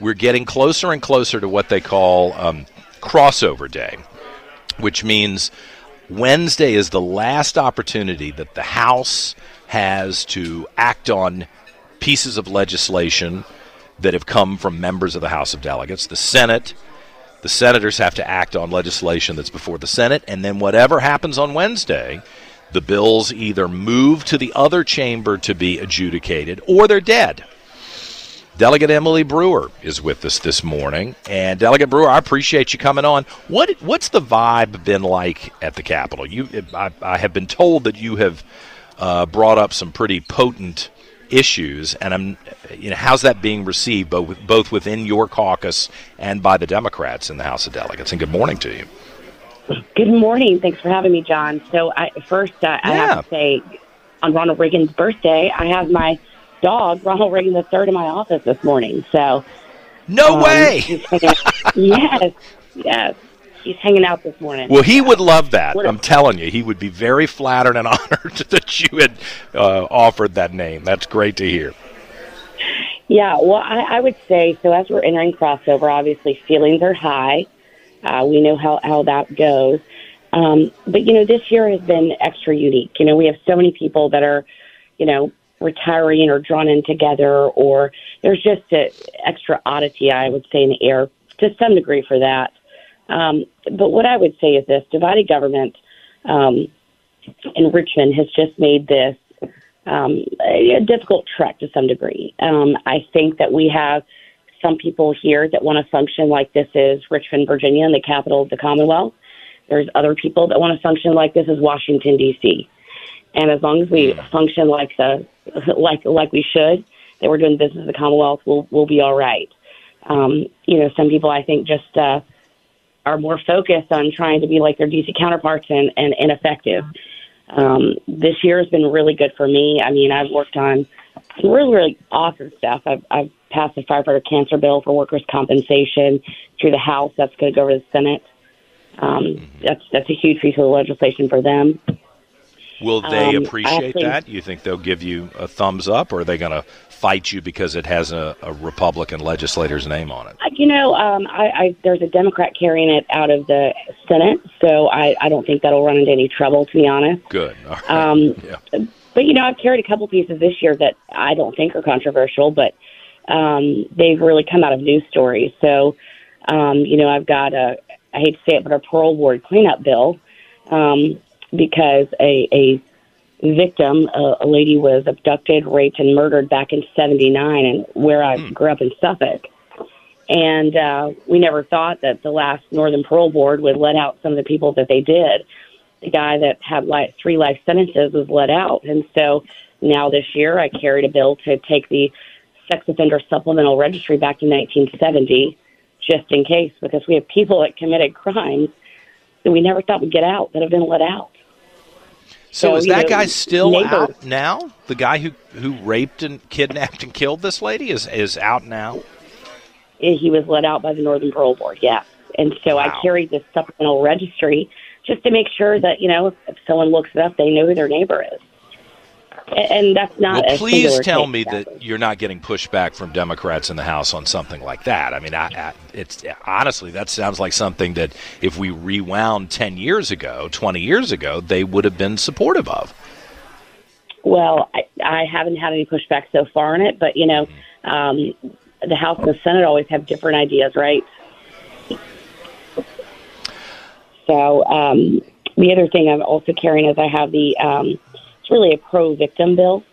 we're getting closer and closer to what they call um, crossover day, which means Wednesday is the last opportunity that the House has to act on pieces of legislation that have come from members of the House of Delegates. The Senate, the senators have to act on legislation that's before the Senate, and then whatever happens on Wednesday, the bills either move to the other chamber to be adjudicated or they're dead. Delegate Emily Brewer is with us this morning, and Delegate Brewer, I appreciate you coming on. What what's the vibe been like at the Capitol? You, I, I have been told that you have uh, brought up some pretty potent issues, and I'm, you know, how's that being received both both within your caucus and by the Democrats in the House of Delegates? And good morning to you. Good morning. Thanks for having me, John. So, I, first, uh, I have to say, on Ronald Reagan's birthday, I have my dog, Ronald Reagan III, in my office this morning. So, No um, way. he's hanging out- yes, yes. He's hanging out this morning. Well, he would love that. I'm telling you, he would be very flattered and honored that you had uh, offered that name. That's great to hear. Yeah, well, I, I would say so. As we're entering crossover, obviously feelings are high. Uh, we know how how that goes, um, but you know this year has been extra unique. You know, we have so many people that are, you know, retiring or drawn in together, or there's just a extra oddity, I would say, in the air to some degree for that. Um, but what I would say is this: divided government um, in Richmond has just made this um, a, a difficult trek to some degree. Um, I think that we have some people here that want to function like this is Richmond, Virginia, and the capital of the Commonwealth. There's other people that want to function like this is Washington D.C. And as long as we function like the like like we should, that we're doing business in the Commonwealth, we'll we'll be all right. Um, you know, some people I think just uh, are more focused on trying to be like their DC counterparts and, and ineffective. Um, this year has been really good for me. I mean, I've worked on some really, really awesome stuff. I've, I've passed the firefighter cancer bill for workers' compensation through the House. That's going to go to the Senate. Um, that's that's a huge piece of legislation for them. Will they Um, appreciate actually- that? You think they'll give you a thumbs up, or are they going to fight you because it has a, a Republican legislator's name on it? You know, um, I, I there's a Democrat carrying it out of the Senate, so I, I don't think that'll run into any trouble. To be honest. Good. Right. Um, yeah. but you know, I've carried a couple pieces this year that I don't think are controversial, but um, they've really come out of news stories. So, um, you know, I've got a I hate to say it, but a parole board cleanup bill um, because a, a victim, a, a lady was abducted, raped, and murdered back in '79, and where I grew up in Suffolk. And uh, we never thought that the last Northam Parole Board would let out some of the people that they did the guy that had like three life sentences was let out. And so now this year I carried a bill to take the sex offender supplemental registry back to 1970 just in case because we have people that committed crimes that we never thought would get out that have been let out. So, so, is that know, guy still neighbors- out now? The guy who who raped and kidnapped and killed this lady is is out now. He was let out by the Northam Parole Board, yes. And so Wow. I carried this supplemental registry just to make sure that, you know, if someone looks it up, they know who their neighbor is. And that's not Well, please tell me that you're not getting pushback from Democrats in the House on something like that. I mean, I, I, it's honestly that sounds like something that if we rewound 10 years ago, 20 years ago, they would have been supportive of. Well, I, I haven't had any pushback so far on it, but you know, um, the House and the Senate always have different ideas, right? So um, the other thing I'm also carrying is I have the um, it's really a pro victim bill.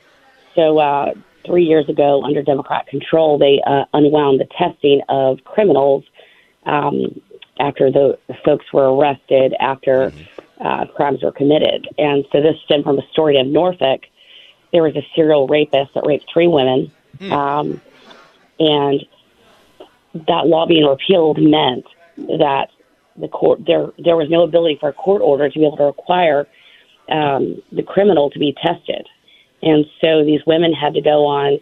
So uh, three years ago, under Democrat control, they uh, unwound the testing of criminals um, after the, folks were arrested after uh, crimes were committed. And so this stemmed from a story in Norfolk. There was a serial rapist that raped three women, um, and that law being repealed meant that the court there there was no ability for a court order to be able to require um, the criminal to be tested, and so these women had to go on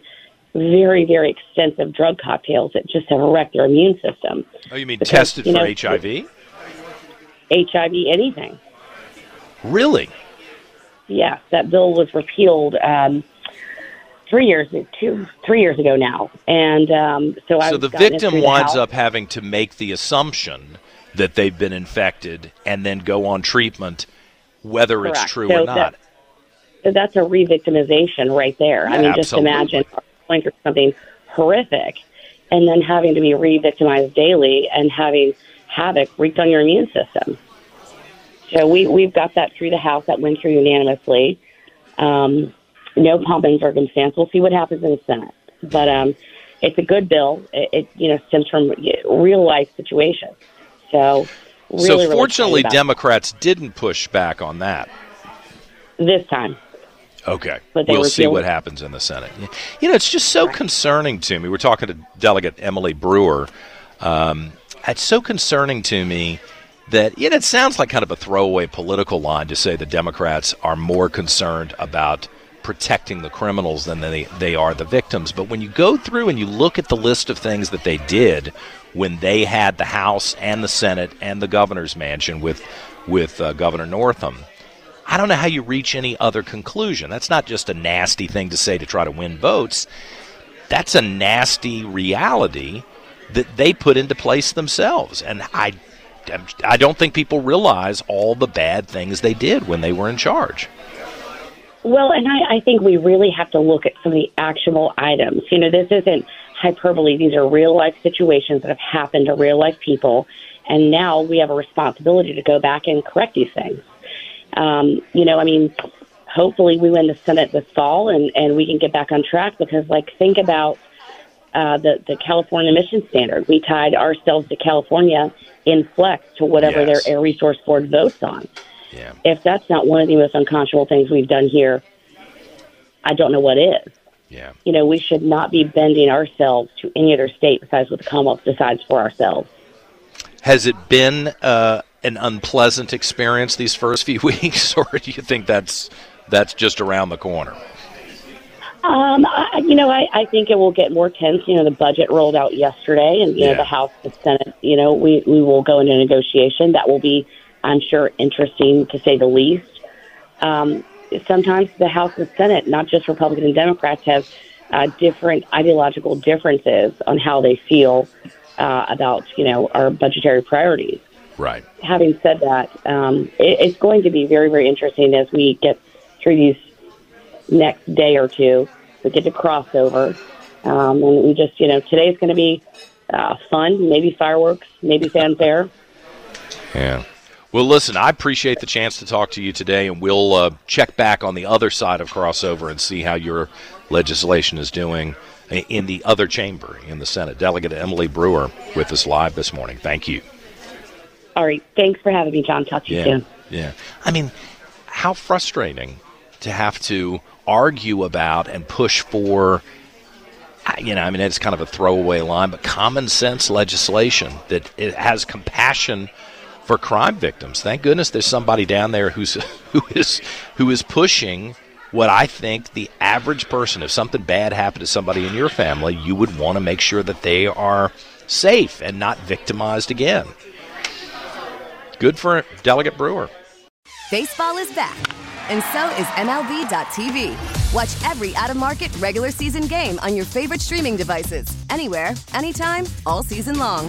very very extensive drug cocktails that just have wrecked their immune system. Oh, you mean because, tested you know, for HIV? HIV, anything. Really? Yes, that bill was repealed. Um, three years, two, three years ago now, and um, so I. So the victim winds up having to make the assumption that they've been infected and then go on treatment, whether Correct. it's true so or not. That, that's a re-victimization right there. Yeah, I mean, absolutely. just imagine going through something horrific and then having to be re-victimized daily and having havoc wreaked on your immune system. So we we've got that through the House that went through unanimously. Um, no pomp and circumstance. We'll see what happens in the Senate, but um, it's a good bill. It, it you know stems from real life situations. So, really, so really fortunately, Democrats didn't push back on that this time. Okay, But we'll see what happens in the Senate. You know, it's just so concerning to me. We're talking to Delegate Emily Brewer. Um, it's so concerning to me that you know, it sounds like kind of a throwaway political line to say the Democrats are more concerned about protecting the criminals than they, they are the victims. But when you go through and you look at the list of things that they did when they had the House and the Senate and the governor's mansion with with uh, Governor Northam, I don't know how you reach any other conclusion. That's not just a nasty thing to say to try to win votes. That's a nasty reality that they put into place themselves. And I I don't think people realize all the bad things they did when they were in charge. Well, and I, I think we really have to look at some of the actual items. You know, this isn't hyperbole. These are real life situations that have happened to real life people. And now we have a responsibility to go back and correct these things. Um, you know, I mean, hopefully we win the Senate this fall and, and we can get back on track because, like, think about uh, the, the California emission standard. We tied ourselves to California in flex to whatever Yes. their Air Resource Board votes on. Yeah. If that's not one of the most unconscionable things we've done here, I don't know what is. Yeah. You know, we should not be bending ourselves to any other state besides what the Commonwealth decides for ourselves. Has it been uh, an unpleasant experience these first few weeks, or do you think that's that's just around the corner? Um, I, you know, I, I think it will get more tense. You know, the budget rolled out yesterday, and you Yeah. know, the House, the Senate. You know, we we will go into negotiation. That will be, I'm sure, interesting to say the least. Um, sometimes the House and Senate, not just Republicans and Democrats, have uh, different ideological differences on how they feel uh, about you know our budgetary priorities Right. having said that, um, it, it's going to be very, very interesting as we get through these next day or two. We get to crossover, um, and we just, you know, today's going to be uh, fun. Maybe fireworks, maybe fanfare. Yeah. Well, listen, I appreciate the chance to talk to you today, and we'll uh, check back on the other side of crossover and see how your legislation is doing in the other chamber in the Senate. Delegate Emily Brewer with us live this morning. Thank you. All right, thanks for having me, John. Talk to you Yeah. soon. Yeah. I mean, how frustrating to have to argue about and push for you know, I mean, it's kind of a throwaway line, but common sense legislation that it has compassion for crime victims. Thank goodness there's somebody down there who's who is who is pushing what I think the average person, if something bad happened to somebody in your family, you would want to make sure that they are safe and not victimized again. Good for Delegate Brewer. Baseball is back, and so is MLB.tv. Watch every out of market regular season game on your favorite streaming devices, anywhere, anytime, all season long.